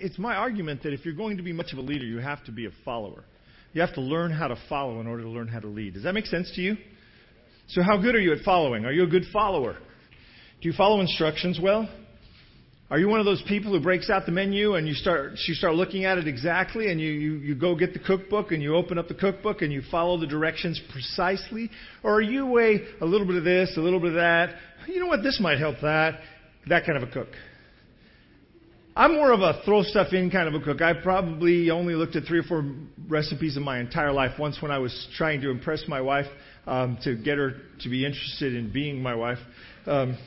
it's my argument that if you're going to be much of a leader, you have to be a follower. You have to learn how to follow in order to learn how to lead. Does that make sense to you? So, how good are you at following? Are you a good follower? Do you follow instructions well? Are you one of those people who breaks out the menu and you start you start looking at it exactly and you, you, you go get the cookbook and you open up the cookbook and you follow the directions precisely? Or are you way a little bit of this, a little bit of that? You know what, this might help that. That kind of a cook. I'm more of a throw stuff in kind of a cook. I probably only looked at three or four recipes in my entire life. Once when I was trying to impress my wife um, to get her to be interested in being my wife. Um,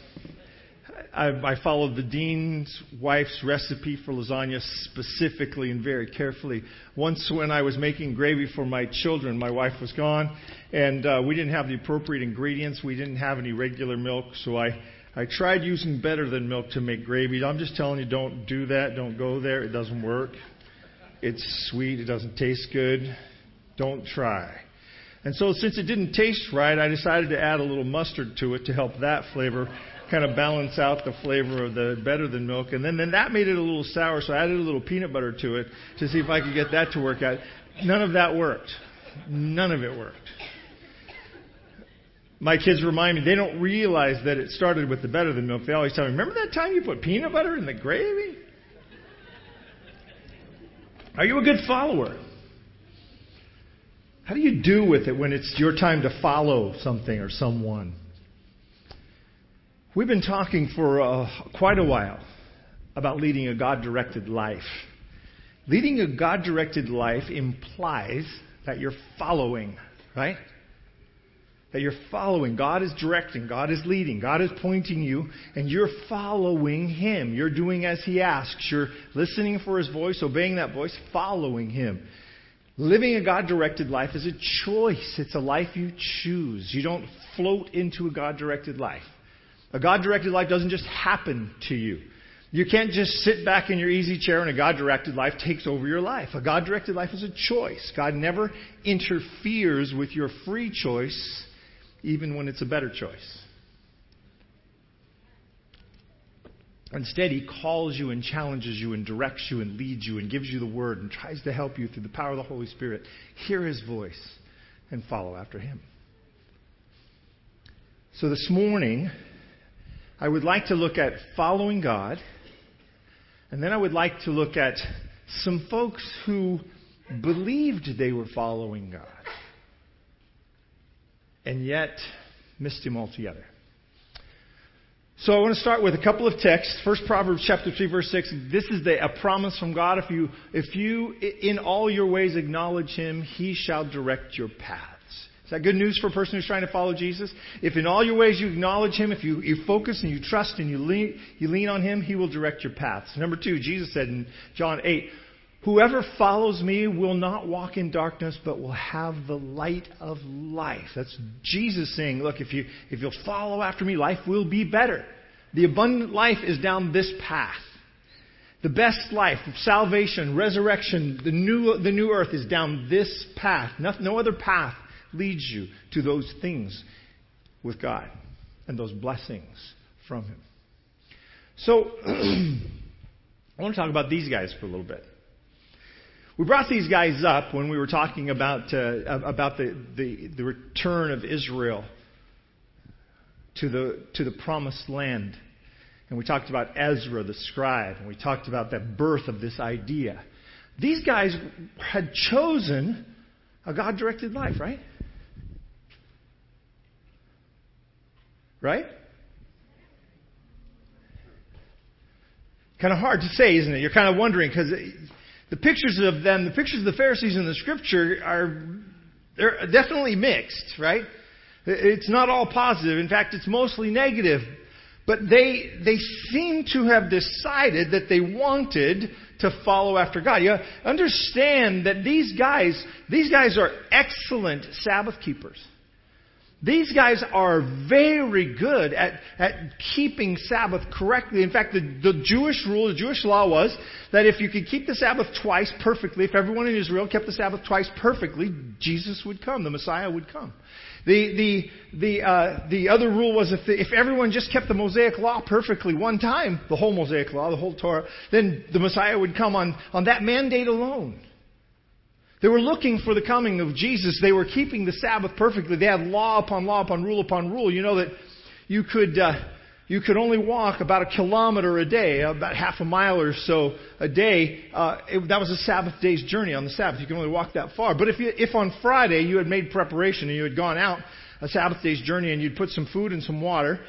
I, I followed the dean's wife's recipe for lasagna specifically and very carefully. Once, when I was making gravy for my children, my wife was gone, and uh, we didn't have the appropriate ingredients. We didn't have any regular milk, so I I tried using better than milk to make gravy. I'm just telling you, don't do that. Don't go there. It doesn't work. It's sweet. It doesn't taste good. Don't try. And so, since it didn't taste right, I decided to add a little mustard to it to help that flavor kind of balance out the flavor of the better than milk. And then, then that made it a little sour, so I added a little peanut butter to it to see if I could get that to work out. None of that worked. None of it worked. My kids remind me, they don't realize that it started with the better than milk. They always tell me, remember that time you put peanut butter in the gravy? Are you a good follower? How do you do with it when it's your time to follow something or someone? We've been talking for uh, quite a while about leading a God directed life. Leading a God directed life implies that you're following, right? That you're following. God is directing, God is leading, God is pointing you, and you're following Him. You're doing as He asks. You're listening for His voice, obeying that voice, following Him. Living a God directed life is a choice. It's a life you choose. You don't float into a God directed life. A God directed life doesn't just happen to you. You can't just sit back in your easy chair and a God directed life takes over your life. A God directed life is a choice. God never interferes with your free choice, even when it's a better choice. Instead, He calls you and challenges you and directs you and leads you and gives you the word and tries to help you through the power of the Holy Spirit. Hear His voice and follow after Him. So this morning, I would like to look at following God, and then I would like to look at some folks who believed they were following God and yet missed Him altogether. So I want to start with a couple of texts. First Proverbs chapter 3 verse 6. This is the, a promise from God. If you, if you in all your ways acknowledge Him, He shall direct your path. Is that good news for a person who's trying to follow Jesus? If in all your ways you acknowledge Him, if you, you focus and you trust and you lean, you lean on Him, He will direct your paths. Number two, Jesus said in John 8, Whoever follows me will not walk in darkness, but will have the light of life. That's Jesus saying, look, if, you, if you'll follow after me, life will be better. The abundant life is down this path. The best life, salvation, resurrection, the new, the new earth is down this path. No, no other path leads you to those things with God and those blessings from Him. So, I want to talk about these guys for a little bit. We brought these guys up when we were talking about, uh, about the, the, the return of Israel to the, to the promised land. And we talked about Ezra the scribe, and we talked about the birth of this idea. These guys had chosen a God directed life, right? Right? Kind of hard to say, isn't it? You're kind of wondering because the pictures of them, the pictures of the Pharisees in the Scripture are they're definitely mixed, right? It's not all positive. In fact, it's mostly negative. But they they seem to have decided that they wanted to follow after God. You understand that these guys these guys are excellent Sabbath keepers. These guys are very good at, at keeping Sabbath correctly. In fact, the, the Jewish rule, the Jewish law was that if you could keep the Sabbath twice perfectly, if everyone in Israel kept the Sabbath twice perfectly, Jesus would come, the Messiah would come. The, the, the, uh, the other rule was if, the, if everyone just kept the Mosaic law perfectly one time, the whole Mosaic law, the whole Torah, then the Messiah would come on, on that mandate alone. They were looking for the coming of Jesus. They were keeping the Sabbath perfectly. They had law upon law upon rule upon rule. You know that you could, uh, you could only walk about a kilometer a day, about half a mile or so a day. Uh, it, that was a Sabbath day's journey on the Sabbath. You can only walk that far. But if, you, if on Friday you had made preparation and you had gone out a Sabbath day's journey and you'd put some food and some water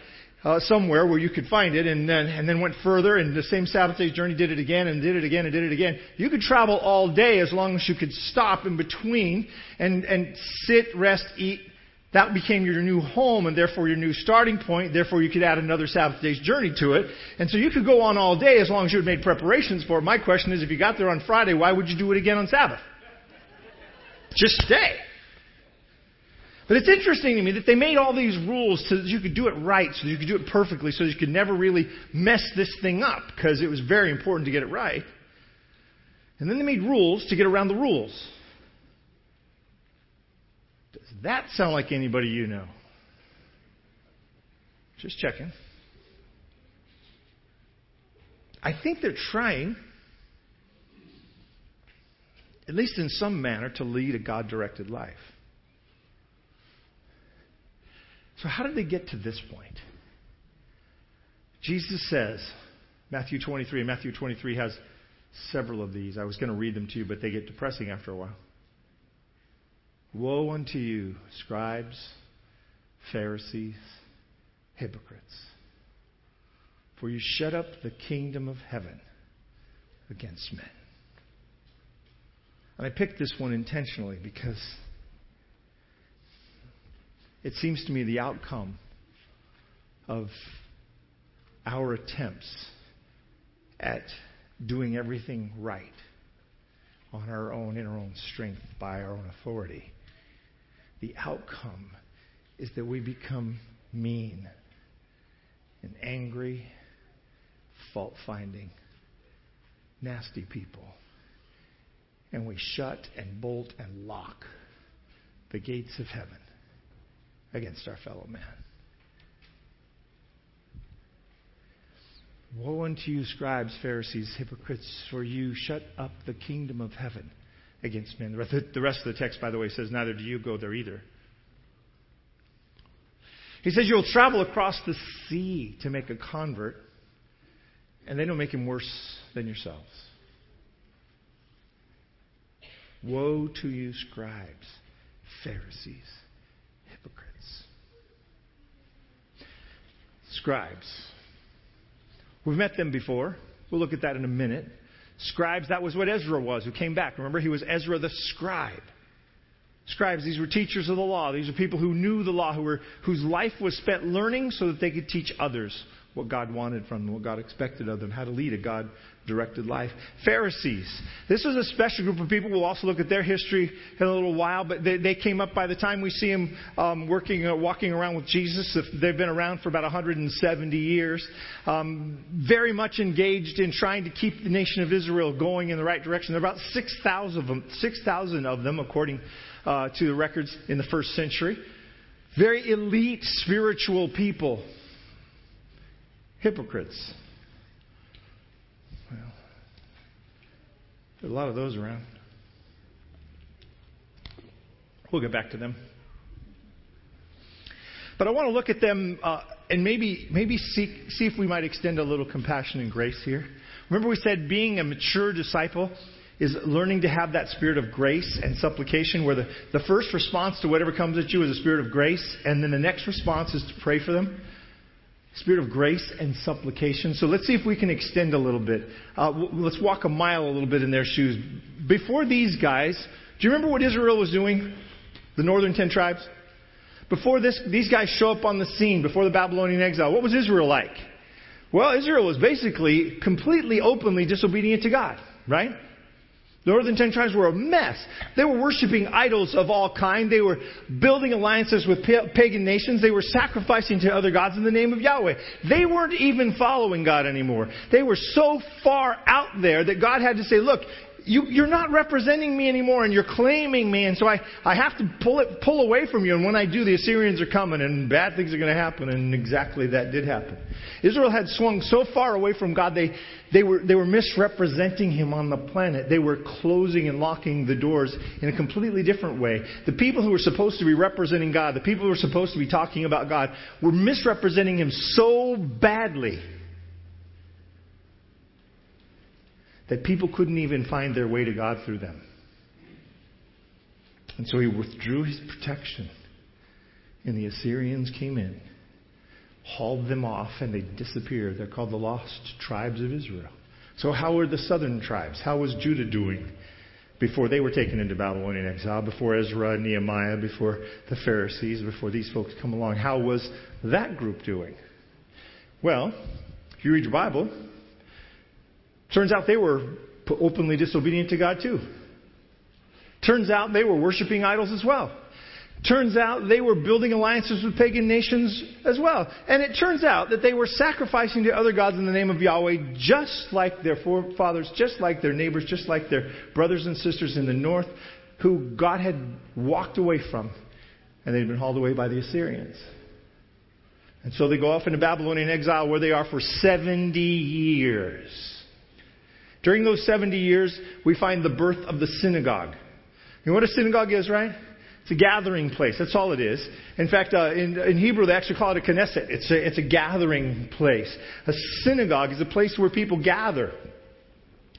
uh, somewhere where you could find it, and then and then went further, and the same Sabbath day's journey did it again, and did it again, and did it again. You could travel all day as long as you could stop in between and and sit, rest, eat. That became your new home, and therefore your new starting point. Therefore, you could add another Sabbath day's journey to it, and so you could go on all day as long as you had made preparations for it. My question is, if you got there on Friday, why would you do it again on Sabbath? Just stay. But it's interesting to me that they made all these rules so that you could do it right, so that you could do it perfectly, so that you could never really mess this thing up, because it was very important to get it right. And then they made rules to get around the rules. Does that sound like anybody you know? Just checking. I think they're trying, at least in some manner, to lead a God directed life. So, how did they get to this point? Jesus says, Matthew 23, and Matthew 23 has several of these. I was going to read them to you, but they get depressing after a while. Woe unto you, scribes, Pharisees, hypocrites, for you shut up the kingdom of heaven against men. And I picked this one intentionally because it seems to me the outcome of our attempts at doing everything right on our own, in our own strength, by our own authority, the outcome is that we become mean and angry, fault finding, nasty people. And we shut and bolt and lock the gates of heaven against our fellow man. Woe unto you, scribes, Pharisees, hypocrites, for you shut up the kingdom of heaven against men. The rest of the text, by the way, says, Neither do you go there either. He says, You'll travel across the sea to make a convert, and they don't make him worse than yourselves. Woe to you, scribes, Pharisees, Scribes. We've met them before. We'll look at that in a minute. Scribes, that was what Ezra was, who came back. Remember, he was Ezra the scribe. Scribes, these were teachers of the law. These are people who knew the law, who were, whose life was spent learning so that they could teach others what God wanted from them, what God expected of them, how to lead a God directed life. Pharisees. This was a special group of people. We'll also look at their history in a little while, but they, they came up by the time we see them um, working, uh, walking around with Jesus. They've been around for about 170 years. Um, very much engaged in trying to keep the nation of Israel going in the right direction. There are about 6,000 of them, 6,000 of them according uh, to the records in the first century. Very elite spiritual people. Hypocrites. Well, there's a lot of those around. We'll get back to them. But I want to look at them uh, and maybe maybe see, see if we might extend a little compassion and grace here. Remember, we said being a mature disciple is learning to have that spirit of grace and supplication, where the, the first response to whatever comes at you is a spirit of grace, and then the next response is to pray for them spirit of grace and supplication. So let's see if we can extend a little bit. Uh, let's walk a mile a little bit in their shoes. Before these guys, do you remember what Israel was doing? The northern ten tribes? Before this, these guys show up on the scene, before the Babylonian exile, what was Israel like? Well, Israel was basically completely openly disobedient to God, right? The northern ten tribes were a mess. They were worshiping idols of all kind. They were building alliances with pagan nations. They were sacrificing to other gods in the name of Yahweh. They weren't even following God anymore. They were so far out there that God had to say, look, you, you're not representing me anymore and you're claiming me. And so I, I have to pull it, pull away from you. And when I do, the Assyrians are coming and bad things are going to happen. And exactly that did happen. Israel had swung so far away from God, they, they were, they were misrepresenting him on the planet. They were closing and locking the doors in a completely different way. The people who were supposed to be representing God, the people who were supposed to be talking about God, were misrepresenting him so badly that people couldn't even find their way to God through them. And so he withdrew his protection. And the Assyrians came in, hauled them off, and they disappeared. They're called the lost tribes of Israel. So, how were the southern tribes? How was Judah doing before they were taken into Babylonian exile? Before Ezra Nehemiah? Before the Pharisees? Before these folks come along? How was that group doing? Well, if you read your Bible, Turns out they were openly disobedient to God too. Turns out they were worshiping idols as well. Turns out they were building alliances with pagan nations as well. And it turns out that they were sacrificing to other gods in the name of Yahweh just like their forefathers, just like their neighbors, just like their brothers and sisters in the north who God had walked away from and they'd been hauled away by the Assyrians. And so they go off into Babylonian exile where they are for 70 years. During those 70 years, we find the birth of the synagogue. You know what a synagogue is, right? It's a gathering place. That's all it is. In fact, uh, in, in, Hebrew, they actually call it a knesset. It's a, it's a gathering place. A synagogue is a place where people gather.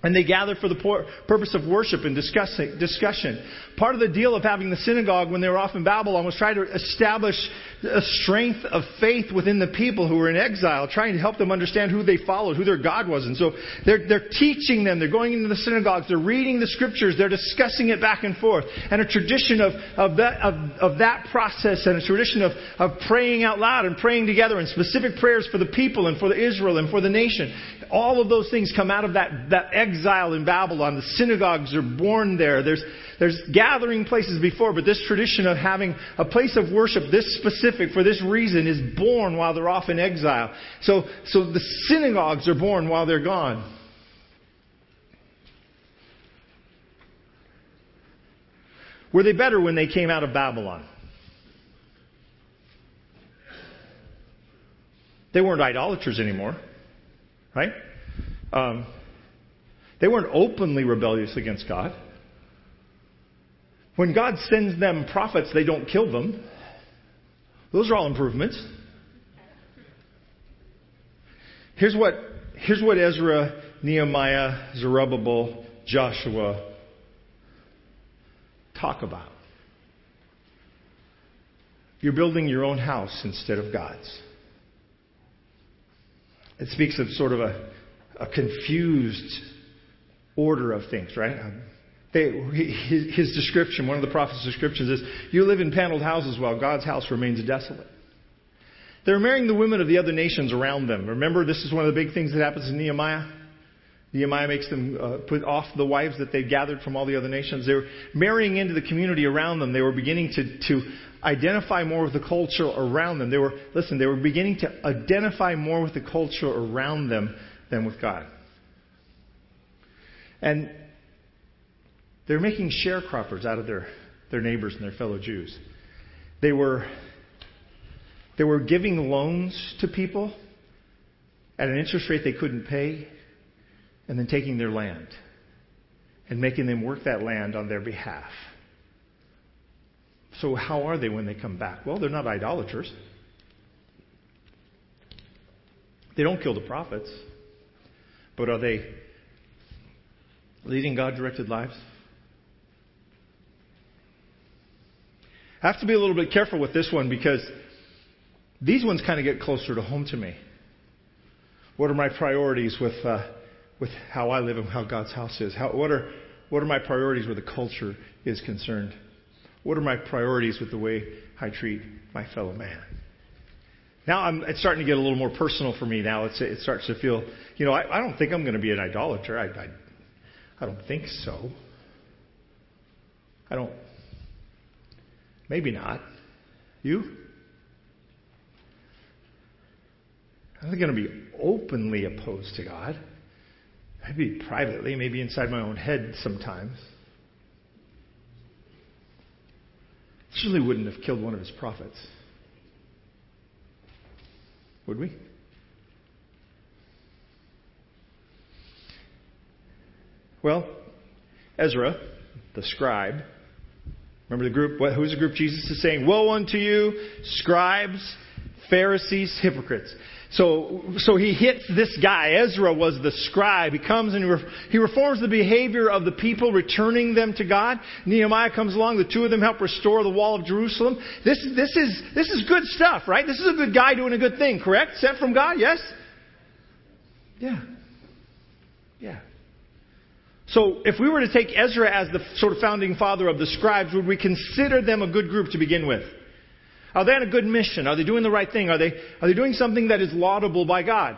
And they gathered for the purpose of worship and discussion. Part of the deal of having the synagogue when they were off in Babylon was trying to establish a strength of faith within the people who were in exile, trying to help them understand who they followed, who their God was. And so they're, they're teaching them, they're going into the synagogues, they're reading the scriptures, they're discussing it back and forth. And a tradition of, of, that, of, of that process and a tradition of, of praying out loud and praying together and specific prayers for the people and for the Israel and for the nation. All of those things come out of that, that exile in Babylon. The synagogues are born there. There's, there's gathering places before, but this tradition of having a place of worship this specific for this reason is born while they're off in exile. So, so the synagogues are born while they're gone. Were they better when they came out of Babylon? They weren't idolaters anymore, right? Um, they weren't openly rebellious against God. When God sends them prophets, they don't kill them. Those are all improvements. Here's what, here's what Ezra, Nehemiah, Zerubbabel, Joshua talk about. You're building your own house instead of God's. It speaks of sort of a, a confused order of things, right? They, his, description, one of the prophet's descriptions is, You live in paneled houses while God's house remains desolate. They're marrying the women of the other nations around them. Remember, this is one of the big things that happens in Nehemiah. Nehemiah makes them uh, put off the wives that they'd gathered from all the other nations. They were marrying into the community around them. They were beginning to, to identify more with the culture around them. They were, listen, they were beginning to identify more with the culture around them than with God. And they're making sharecroppers out of their, their neighbors and their fellow Jews. They were, they were giving loans to people at an interest rate they couldn't pay and then taking their land and making them work that land on their behalf. So, how are they when they come back? Well, they're not idolaters. They don't kill the prophets. But are they leading God directed lives? I have to be a little bit careful with this one because these ones kind of get closer to home to me. What are my priorities with, uh, with how I live and how God's house is? How, what, are, what are my priorities where the culture is concerned? What are my priorities with the way I treat my fellow man? Now I'm, it's starting to get a little more personal for me now. It's, it starts to feel, you know, I, I don't think I'm going to be an idolater. I, I, I don't think so. I don't. Maybe not. You? I'm not going to be openly opposed to God. Maybe privately, maybe inside my own head sometimes. Surely wouldn't have killed one of his prophets. Would we? Well, Ezra, the scribe, remember the group? Who's the group Jesus is saying? Woe unto you, scribes, Pharisees, hypocrites. So, so he hits this guy. Ezra was the scribe. He comes and he, re- he reforms the behavior of the people, returning them to God. Nehemiah comes along. The two of them help restore the wall of Jerusalem. This, this, is, this is good stuff, right? This is a good guy doing a good thing, correct? Sent from God, yes? Yeah. Yeah. So, if we were to take Ezra as the sort of founding father of the scribes, would we consider them a good group to begin with? Are they on a good mission? Are they doing the right thing? Are they, are they doing something that is laudable by God?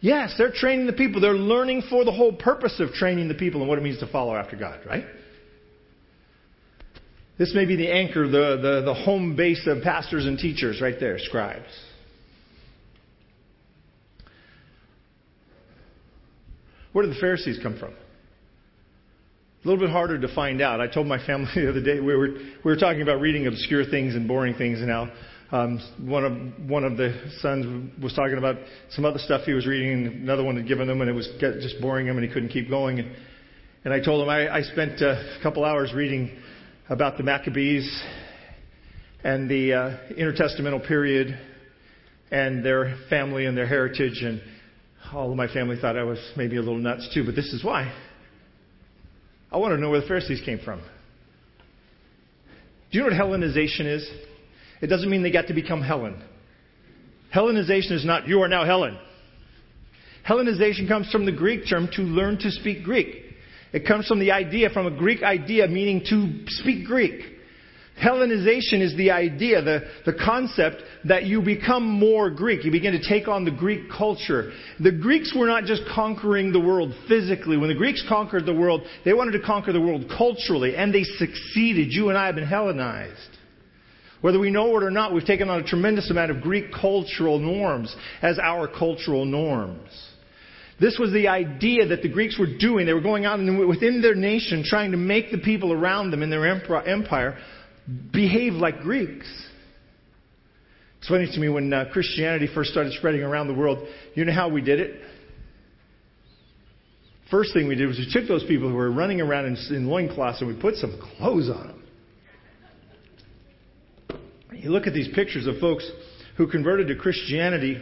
Yes, they're training the people. They're learning for the whole purpose of training the people and what it means to follow after God, right? This may be the anchor, the, the, the home base of pastors and teachers right there, scribes. Where did the Pharisees come from? A little bit harder to find out. I told my family the other day we were we were talking about reading obscure things and boring things, and now um, one of one of the sons was talking about some other stuff he was reading, and another one had given him, and it was just boring him, and he couldn't keep going. And, and I told him I, I spent a couple hours reading about the Maccabees and the uh, intertestamental period and their family and their heritage, and all of my family thought I was maybe a little nuts too, but this is why. I want to know where the Pharisees came from. Do you know what Hellenization is? It doesn't mean they got to become Helen. Hellenization is not, you are now Helen. Hellenization comes from the Greek term to learn to speak Greek. It comes from the idea, from a Greek idea meaning to speak Greek. Hellenization is the idea, the, the concept that you become more Greek. You begin to take on the Greek culture. The Greeks were not just conquering the world physically. When the Greeks conquered the world, they wanted to conquer the world culturally, and they succeeded. You and I have been Hellenized. Whether we know it or not, we've taken on a tremendous amount of Greek cultural norms as our cultural norms. This was the idea that the Greeks were doing. They were going out within their nation trying to make the people around them in their empire behave like Greeks. It's funny to me when uh, Christianity first started spreading around the world, you know how we did it? First thing we did was we took those people who were running around in, in loincloths and we put some clothes on them. You look at these pictures of folks who converted to Christianity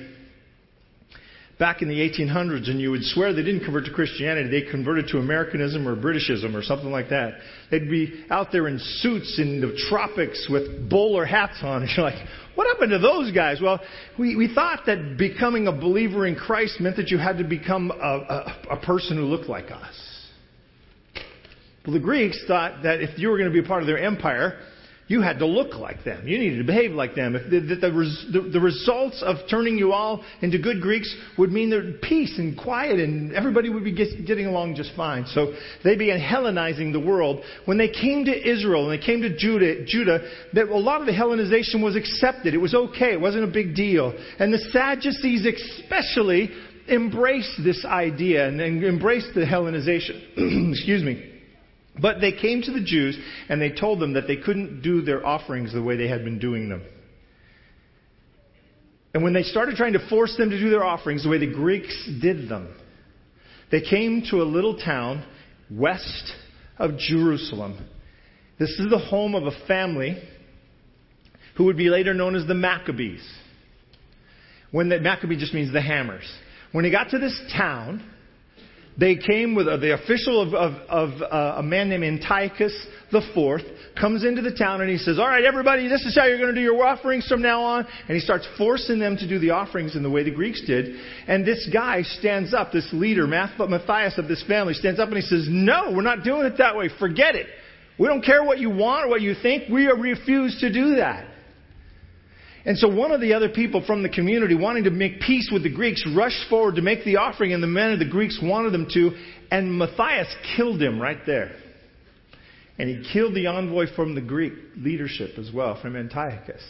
back in the 1800s, and you would swear they didn't convert to Christianity, they converted to Americanism or Britishism or something like that. They'd be out there in suits in the tropics with bowler hats on, and you're like, what happened to those guys? Well, we, we thought that becoming a believer in Christ meant that you had to become a, a, a person who looked like us. Well, the Greeks thought that if you were going to be a part of their empire, you had to look like them. You needed to behave like them. If the, the, the, the, results of turning you all into good Greeks would mean that peace and quiet and everybody would be get, getting along just fine. So they began Hellenizing the world. When they came to Israel and they came to Judah, Judah that a lot of the Hellenization was accepted. It was okay. It wasn't a big deal. And the Sadducees especially embraced this idea and, and embraced the Hellenization. Excuse me. But they came to the Jews and they told them that they couldn't do their offerings the way they had been doing them. And when they started trying to force them to do their offerings the way the Greeks did them, they came to a little town west of Jerusalem. This is the home of a family who would be later known as the Maccabees. When the Maccabee just means the hammers. When he got to this town, they came with uh, the official of, of, of uh, a man named Antiochus the fourth comes into the town and he says, "All right, everybody, this is how you're going to do your offerings from now on." And he starts forcing them to do the offerings in the way the Greeks did. And this guy stands up, this leader, Matthias of this family, stands up and he says, "No, we're not doing it that way. Forget it. We don't care what you want or what you think. We refuse to do that." And so one of the other people from the community, wanting to make peace with the Greeks, rushed forward to make the offering in the manner the Greeks wanted them to, and Matthias killed him right there. And he killed the envoy from the Greek leadership as well, from Antiochus.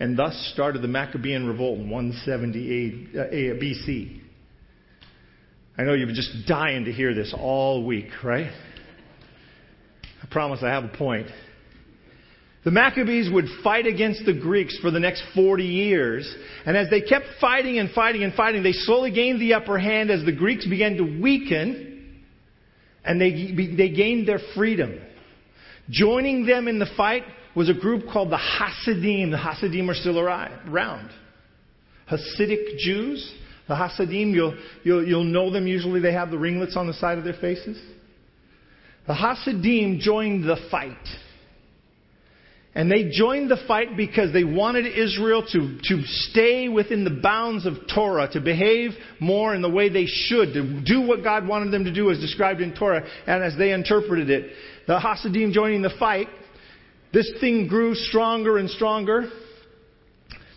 And thus started the Maccabean revolt in 170 BC. I know you've been just dying to hear this all week, right? I promise I have a point. The Maccabees would fight against the Greeks for the next 40 years. And as they kept fighting and fighting and fighting, they slowly gained the upper hand as the Greeks began to weaken and they, they gained their freedom. Joining them in the fight was a group called the Hasidim. The Hasidim are still around. Hasidic Jews. The Hasidim, you'll, you'll, you'll know them usually. They have the ringlets on the side of their faces. The Hasidim joined the fight. And they joined the fight because they wanted Israel to, to stay within the bounds of Torah, to behave more in the way they should, to do what God wanted them to do as described in Torah and as they interpreted it. The Hasidim joining the fight, this thing grew stronger and stronger.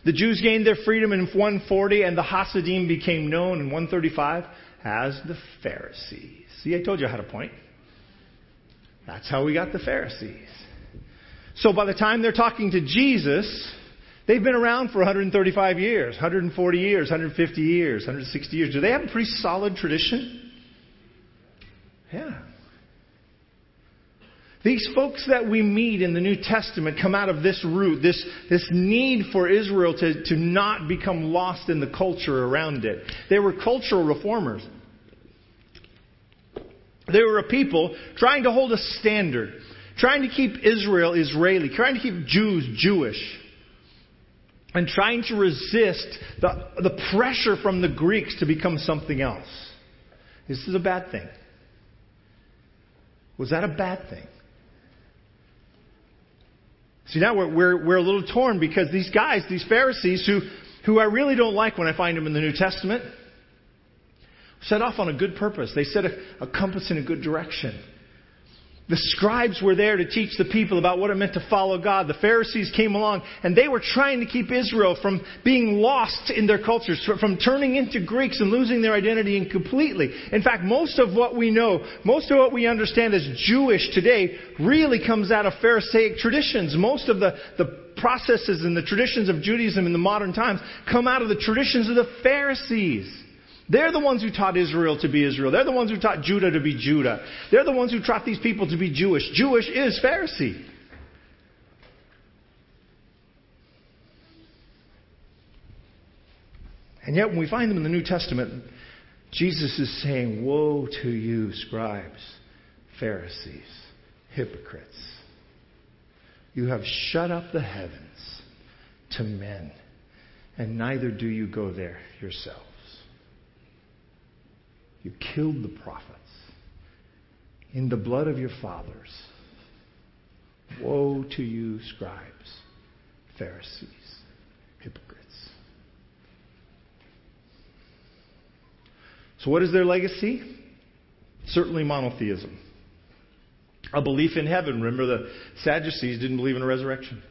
The Jews gained their freedom in 140 and the Hasidim became known in 135 as the Pharisees. See, I told you I had a point. That's how we got the Pharisees. So by the time they're talking to Jesus, they've been around for 135 years, 140 years, 150 years, 160 years. Do they have a pretty solid tradition? Yeah. These folks that we meet in the New Testament come out of this root, this, this need for Israel to, to not become lost in the culture around it. They were cultural reformers. They were a people trying to hold a standard trying to keep Israel Israeli, trying to keep Jews Jewish, and trying to resist the, the pressure from the Greeks to become something else. This is a bad thing. Was that a bad thing? See, now we're, we're, we're a little torn because these guys, these Pharisees, who, who I really don't like when I find them in the New Testament, set off on a good purpose. They set a, a compass in a good direction. The scribes were there to teach the people about what it meant to follow God. The Pharisees came along and they were trying to keep Israel from being lost in their cultures, from turning into Greeks and losing their identity completely. In fact, most of what we know, most of what we understand as Jewish today really comes out of Pharisaic traditions. Most of the, the processes and the traditions of Judaism in the modern times come out of the traditions of the Pharisees. They're the ones who taught Israel to be Israel. They're the ones who taught Judah to be Judah. They're the ones who taught these people to be Jewish. Jewish is Pharisee. And yet, when we find them in the New Testament, Jesus is saying, Woe to you, scribes, Pharisees, hypocrites. You have shut up the heavens to men, and neither do you go there yourself. You killed the prophets in the blood of your fathers. Woe to you, scribes, Pharisees, hypocrites. So, what is their legacy? Certainly monotheism. A belief in heaven. Remember, the Sadducees didn't believe in a resurrection.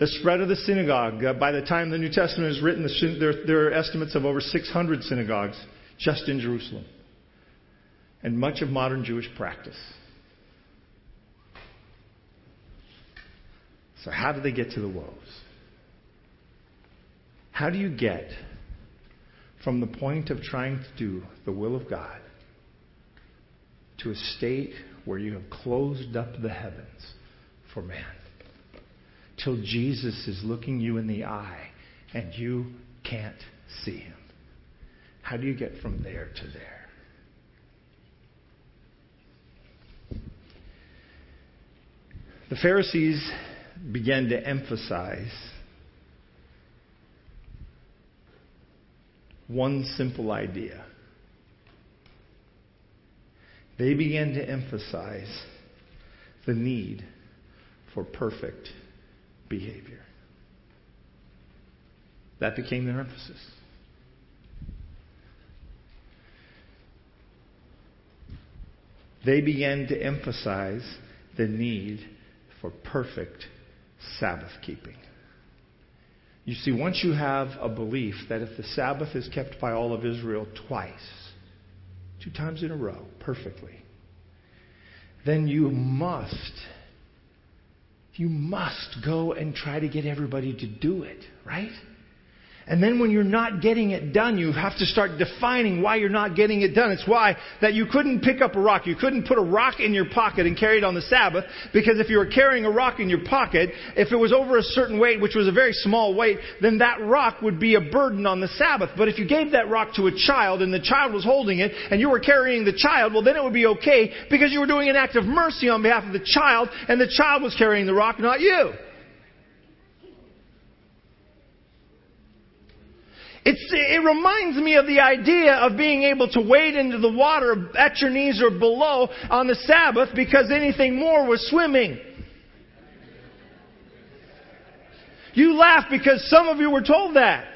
The spread of the synagogue. Uh, by the time the New Testament is written, there, there are estimates of over 600 synagogues just in Jerusalem and much of modern Jewish practice. So, how do they get to the woes? How do you get from the point of trying to do the will of God to a state where you have closed up the heavens for man? Till Jesus is looking you in the eye and you can't see him. How do you get from there to there? The Pharisees began to emphasize one simple idea. They began to emphasize the need for perfect behavior. That became their emphasis. They began to emphasize the need for perfect Sabbath keeping. You see, once you have a belief that if the Sabbath is kept by all of Israel twice, two times in a row, perfectly, then you must, you must go and try to get everybody to do it, right? And then when you're not getting it done, you have to start defining why you're not getting it done. It's why that you couldn't pick up a rock. You couldn't put a rock in your pocket and carry it on the Sabbath because if you were carrying a rock in your pocket, if it was over a certain weight, which was a very small weight, then that rock would be a burden on the Sabbath. But if you gave that rock to a child and the child was holding it and you were carrying the child, well then it would be okay because you were doing an act of mercy on behalf of the child and the child was carrying the rock, not you. It's, it reminds me of the idea of being able to wade into the water at your knees or below on the Sabbath because anything more was swimming. You laugh because some of you were told that.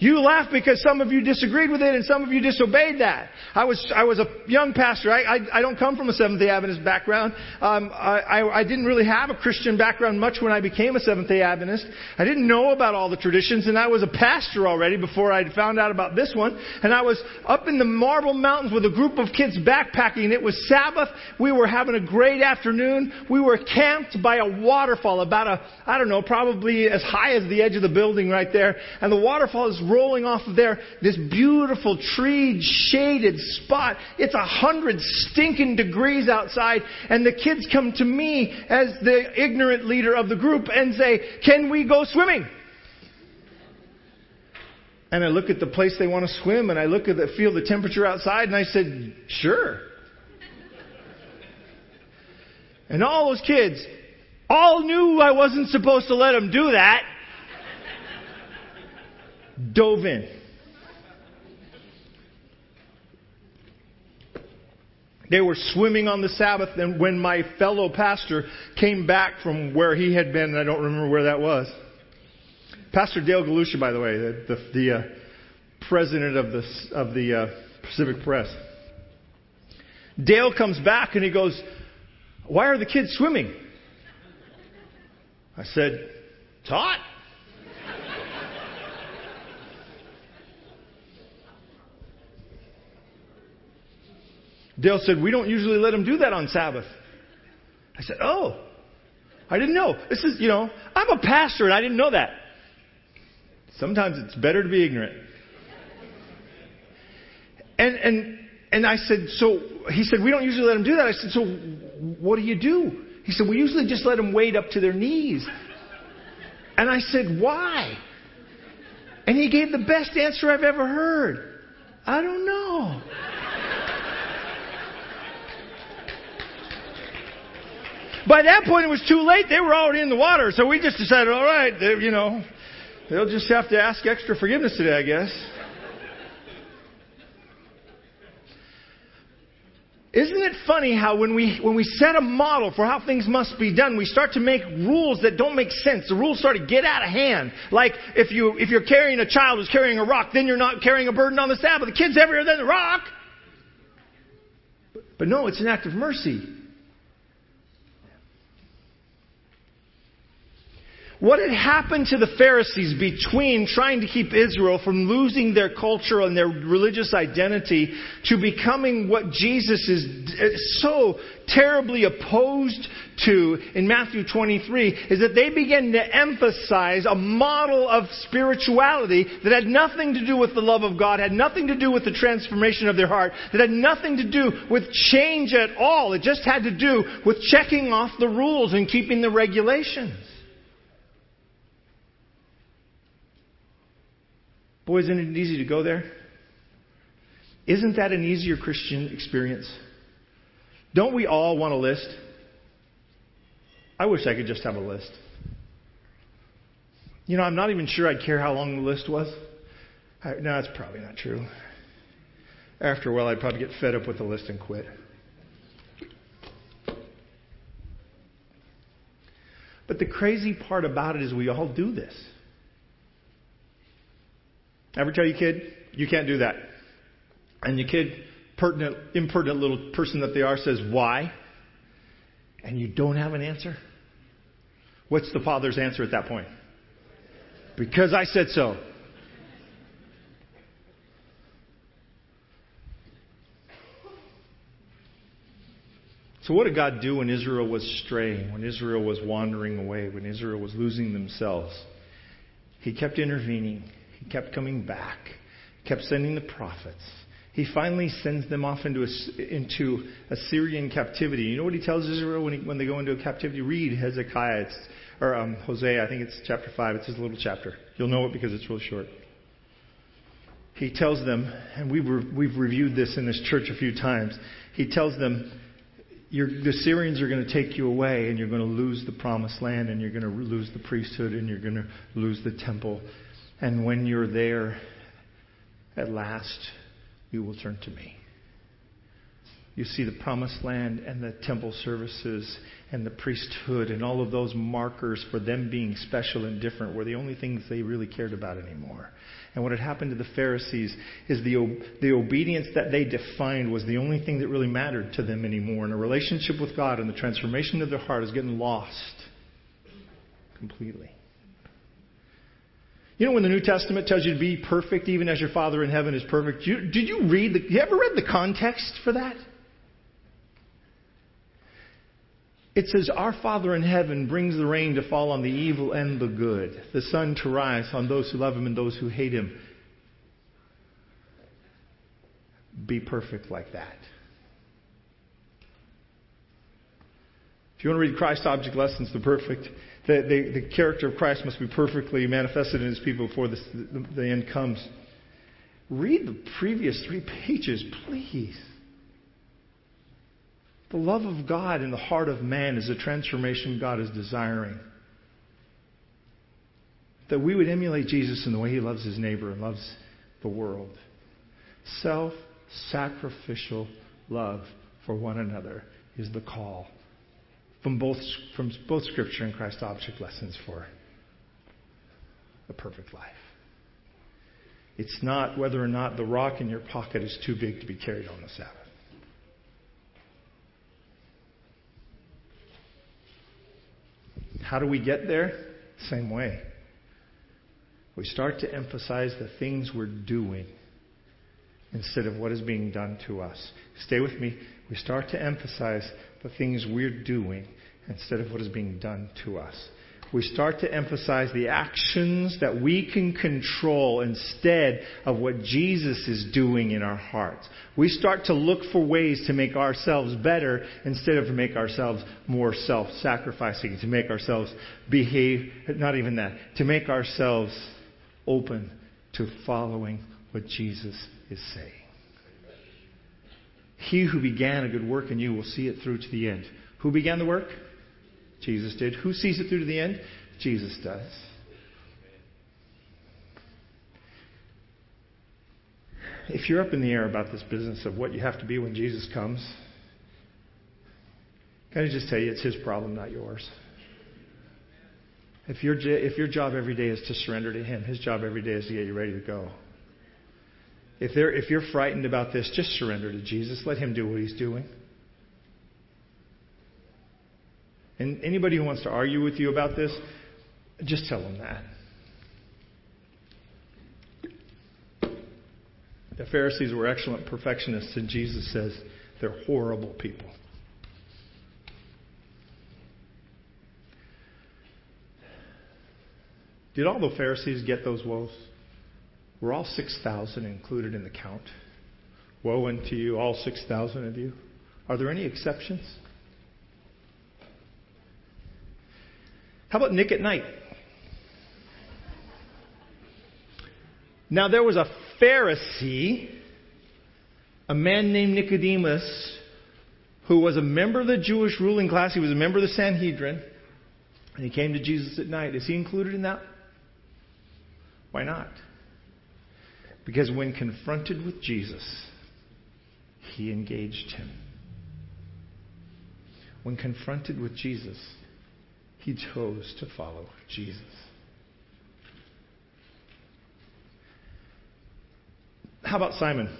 You laugh because some of you disagreed with it and some of you disobeyed that. I was, I was a young pastor. I, I, I don't come from a Seventh day Adventist background. Um, I, I didn't really have a Christian background much when I became a Seventh day Adventist. I didn't know about all the traditions and I was a pastor already before I found out about this one. And I was up in the Marble Mountains with a group of kids backpacking. It was Sabbath. We were having a great afternoon. We were camped by a waterfall about a, I don't know, probably as high as the edge of the building right there. And the waterfall is rolling off of there, this beautiful tree shaded spot. It's a hundred stinking degrees outside, and the kids come to me as the ignorant leader of the group and say, Can we go swimming? And I look at the place they want to swim, and I look at the feel the temperature outside, and I said, Sure. And all those kids all knew I wasn't supposed to let them do that dove in. They were swimming on the Sabbath, and when my fellow pastor came back from where he had been, and I don't remember where that was. Pastor Dale Galusha, by the way, the, the, the uh, president of the, of the uh, Pacific Press. Dale comes back and he goes, Why are the kids swimming? I said, Taught. Dale said, We don't usually let them do that on Sabbath. I said, Oh, I didn't know. This is, you know, I'm a pastor and I didn't know that. Sometimes it's better to be ignorant. And, and, and I said, So, he said, We don't usually let them do that. I said, So, what do you do? He said, We usually just let them wade up to their knees. And I said, Why? And he gave the best answer I've ever heard. I don't know. By that point, it was too late. They were already in the water. So we just decided, all right, you know, they'll just have to ask extra forgiveness today, I guess. Isn't it funny how when we, when we set a model for how things must be done, we start to make rules that don't make sense. The rules start to get out of hand. Like if you, if you're carrying a child who's carrying a rock, then you're not carrying a burden on the Sabbath. The kid's heavier than the rock. But no, it's an act of mercy. What had happened to the Pharisees between trying to keep Israel from losing their culture and their religious identity to becoming what Jesus is uh, so terribly opposed to in Matthew 23 is that they began to emphasize a model of spirituality that had nothing to do with the love of God, had nothing to do with the transformation of their heart, that had nothing to do with change at all. It just had to do with checking off the rules and keeping the regulations. Boy, isn't it easy to go there? Isn't that an easier Christian experience? Don't we all want a list? I wish I could just have a list. You know, I'm not even sure I'd care how long the list was. I, no, that's probably not true. After a while, I'd probably get fed up with the list and quit. But the crazy part about it is we all do this. Ever tell your kid, you can't do that? And your kid, pertinent, impertinent little person that they are, says, why? And you don't have an answer? What's the father's answer at that point? Because I said so. So, what did God do when Israel was straying, when Israel was wandering away, when Israel was losing themselves? He kept intervening, He kept coming back, kept sending the prophets. He finally sends them off into, a, into Assyrian captivity. You know what he tells Israel when, he, when they go into a captivity? Read Hezekiah, it's, or um, Hosea, I think it's chapter 5. It's his little chapter. You'll know it because it's really short. He tells them, and we've, we've reviewed this in this church a few times. He tells them, the Syrians are going to take you away, and you're going to lose the promised land, and you're going to lose the priesthood, and you're going to lose the temple. And when you're there, at last, you will turn to me. You see the promised land and the temple services and the priesthood and all of those markers for them being special and different were the only things they really cared about anymore. And what had happened to the Pharisees is the, the obedience that they defined was the only thing that really mattered to them anymore. And a relationship with God and the transformation of their heart is getting lost completely. You know when the New Testament tells you to be perfect even as your Father in heaven is perfect? You, did you read the, you ever read the context for that? It says, Our Father in heaven brings the rain to fall on the evil and the good, the sun to rise on those who love him and those who hate him. Be perfect like that. If you want to read Christ Object Lessons, the perfect, the, the, the character of Christ must be perfectly manifested in his people before the, the, the end comes. Read the previous three pages, please. The love of God in the heart of man is a transformation God is desiring. That we would emulate Jesus in the way he loves his neighbor and loves the world. Self sacrificial love for one another is the call from both, from both Scripture and Christ object lessons for a perfect life. It's not whether or not the rock in your pocket is too big to be carried on the Sabbath. How do we get there? Same way. We start to emphasize the things we're doing instead of what is being done to us. Stay with me. We start to emphasize the things we're doing instead of what is being done to us we start to emphasize the actions that we can control instead of what Jesus is doing in our hearts. We start to look for ways to make ourselves better instead of to make ourselves more self-sacrificing, to make ourselves behave, not even that, to make ourselves open to following what Jesus is saying. He who began a good work in you will see it through to the end. Who began the work? Jesus did. Who sees it through to the end? Jesus does. If you're up in the air about this business of what you have to be when Jesus comes, can I just tell you it's his problem, not yours? If your, if your job every day is to surrender to him, his job every day is to get you ready to go. If, if you're frightened about this, just surrender to Jesus. Let him do what he's doing. And anybody who wants to argue with you about this, just tell them that. The Pharisees were excellent perfectionists, and Jesus says they're horrible people. Did all the Pharisees get those woes? Were all 6,000 included in the count? Woe unto you, all 6,000 of you. Are there any exceptions? How about Nick at night? Now, there was a Pharisee, a man named Nicodemus, who was a member of the Jewish ruling class. He was a member of the Sanhedrin. And he came to Jesus at night. Is he included in that? Why not? Because when confronted with Jesus, he engaged him. When confronted with Jesus, he chose to follow Jesus. How about Simon?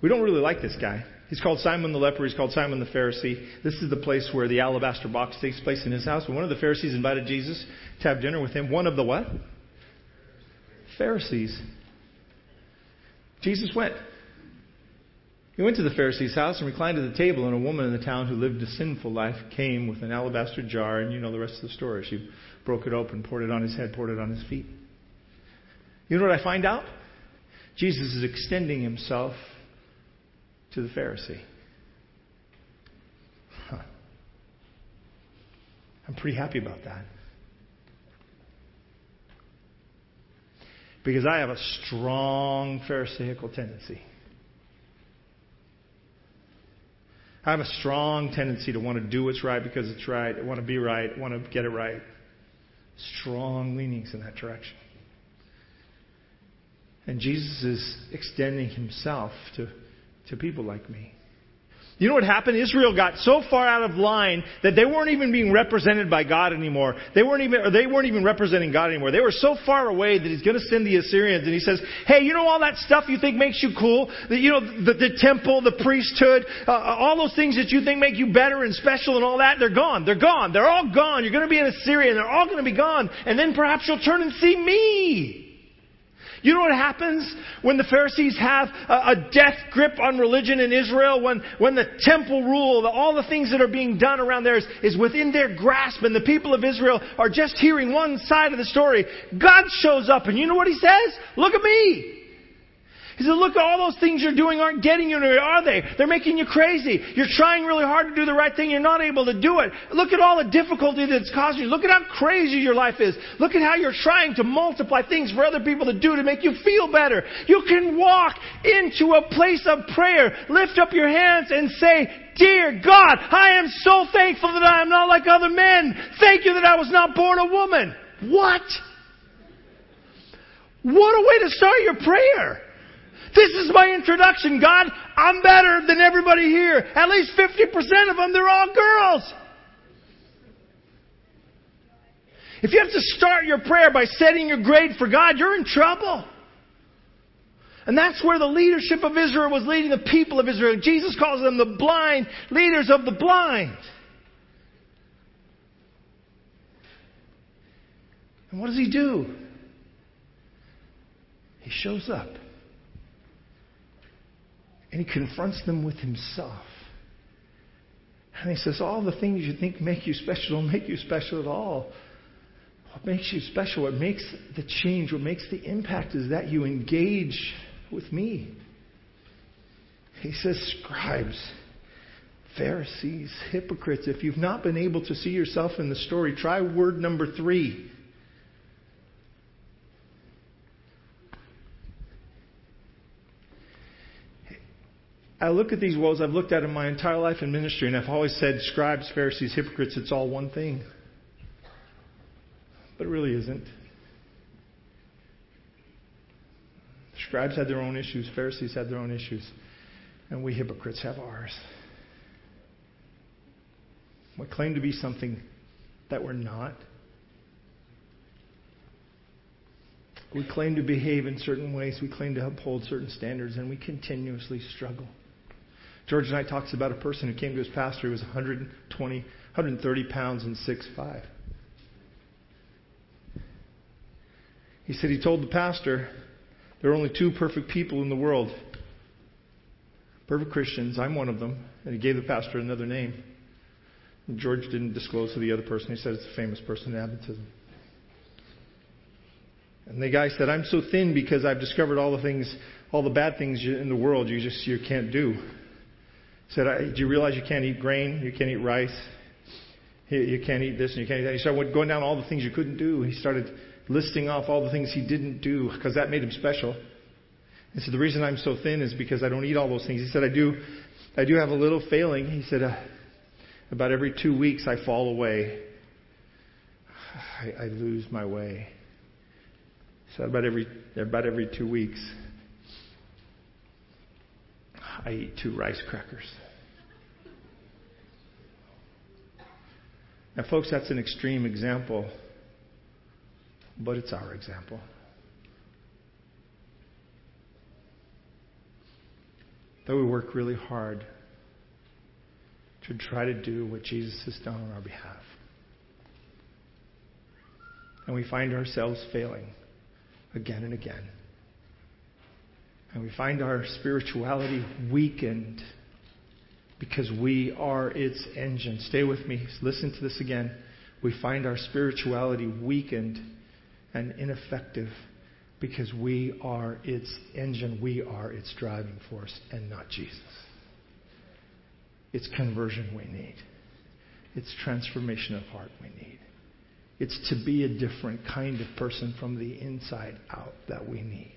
We don't really like this guy. He's called Simon the leper. He's called Simon the Pharisee. This is the place where the alabaster box takes place in his house. When one of the Pharisees invited Jesus to have dinner with him, one of the what? Pharisees. Jesus went. He went to the Pharisee's house and reclined at the table, and a woman in the town who lived a sinful life came with an alabaster jar, and you know the rest of the story. She broke it open, poured it on his head, poured it on his feet. You know what I find out? Jesus is extending himself to the Pharisee. Huh. I'm pretty happy about that. Because I have a strong Pharisaical tendency. I have a strong tendency to want to do what's right because it's right. I want to be right. I want to get it right. Strong leanings in that direction. And Jesus is extending himself to, to people like me. You know what happened? Israel got so far out of line that they weren't even being represented by God anymore. They weren't even, or they weren't even representing God anymore. They were so far away that He's going to send the Assyrians, and He says, "Hey, you know all that stuff you think makes you cool? The, you know, the, the temple, the priesthood, uh, all those things that you think make you better and special and all that. They're gone. They're gone. They're all gone. You're going to be in Assyria, and they're all going to be gone. And then perhaps you'll turn and see me." You know what happens when the Pharisees have a, a death grip on religion in Israel? When, when the temple rule, the, all the things that are being done around there is, is within their grasp, and the people of Israel are just hearing one side of the story. God shows up, and you know what He says? Look at me. He said, look, all those things you're doing aren't getting you anywhere, are they? They're making you crazy. You're trying really hard to do the right thing. You're not able to do it. Look at all the difficulty that's causing you. Look at how crazy your life is. Look at how you're trying to multiply things for other people to do to make you feel better. You can walk into a place of prayer, lift up your hands and say, Dear God, I am so thankful that I am not like other men. Thank you that I was not born a woman. What? What a way to start your prayer. This is my introduction, God. I'm better than everybody here. At least 50% of them, they're all girls. If you have to start your prayer by setting your grade for God, you're in trouble. And that's where the leadership of Israel was leading the people of Israel. Jesus calls them the blind leaders of the blind. And what does he do? He shows up. And he confronts them with himself. And he says, All the things you think make you special don't make you special at all. What makes you special, what makes the change, what makes the impact is that you engage with me. He says, Scribes, Pharisees, hypocrites, if you've not been able to see yourself in the story, try word number three. I look at these woes I've looked at in my entire life in ministry, and I've always said, scribes, Pharisees, hypocrites, it's all one thing. But it really isn't. Scribes had their own issues, Pharisees had their own issues, and we hypocrites have ours. We claim to be something that we're not. We claim to behave in certain ways. We claim to uphold certain standards, and we continuously struggle. George Knight talks about a person who came to his pastor who was 120, 130 pounds and 6'5". He said he told the pastor there are only two perfect people in the world. Perfect Christians. I'm one of them. And he gave the pastor another name. And George didn't disclose to the other person. He said it's a famous person in Adventism. And the guy said, I'm so thin because I've discovered all the things, all the bad things in the world you just you can't do said, Do you realize you can't eat grain? You can't eat rice? You can't eat this and you can't eat that. He started going down all the things you couldn't do. He started listing off all the things he didn't do because that made him special. He said, The reason I'm so thin is because I don't eat all those things. He said, I do, I do have a little failing. He said, uh, About every two weeks I fall away. I, I lose my way. Said, about every, about every two weeks. I eat two rice crackers. Now, folks, that's an extreme example, but it's our example. That we work really hard to try to do what Jesus has done on our behalf. And we find ourselves failing again and again. And we find our spirituality weakened because we are its engine. Stay with me. Listen to this again. We find our spirituality weakened and ineffective because we are its engine. We are its driving force and not Jesus. It's conversion we need. It's transformation of heart we need. It's to be a different kind of person from the inside out that we need.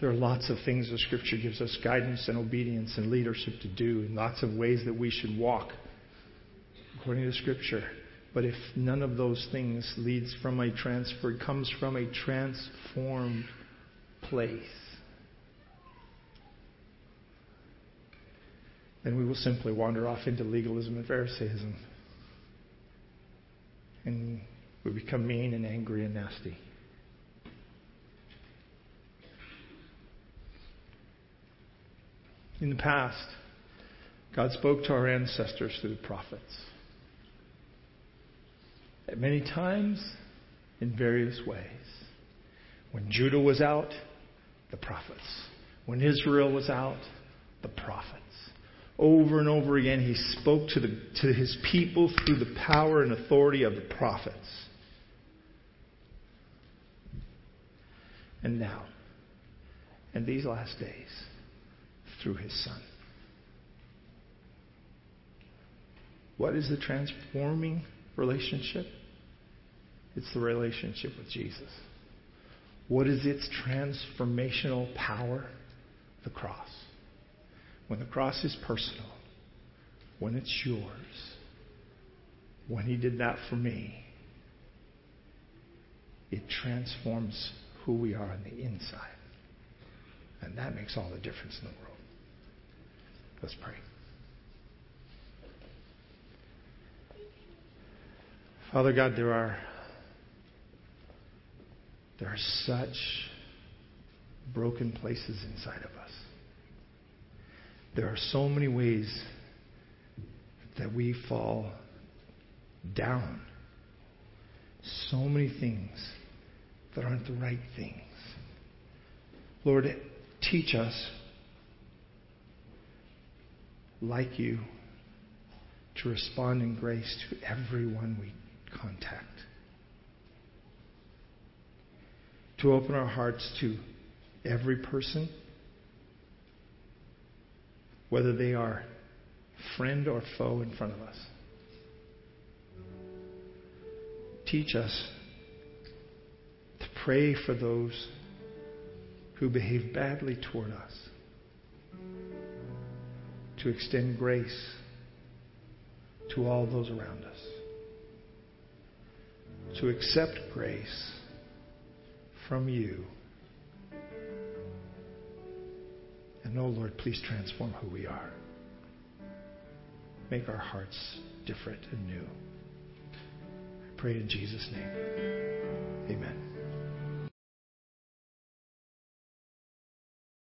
There are lots of things the Scripture gives us guidance and obedience and leadership to do, and lots of ways that we should walk according to Scripture. But if none of those things leads from a transfer, comes from a transformed place, then we will simply wander off into legalism and Pharisaism. And we become mean and angry and nasty. In the past, God spoke to our ancestors through the prophets. At many times, in various ways. When Judah was out, the prophets. When Israel was out, the prophets. Over and over again, he spoke to, the, to his people through the power and authority of the prophets. And now, in these last days, through his Son. What is the transforming relationship? It's the relationship with Jesus. What is its transformational power? The cross. When the cross is personal, when it's yours, when He did that for me, it transforms who we are on the inside. And that makes all the difference in the world. Let's pray. Father God, there are there are such broken places inside of us. There are so many ways that we fall down. So many things that aren't the right things. Lord, teach us, like you, to respond in grace to everyone we contact. To open our hearts to every person whether they are friend or foe in front of us. Teach us to pray for those who behave badly toward us, to extend grace to all those around us, to accept grace from you And oh Lord, please transform who we are. Make our hearts different and new. I pray in Jesus' name. Amen.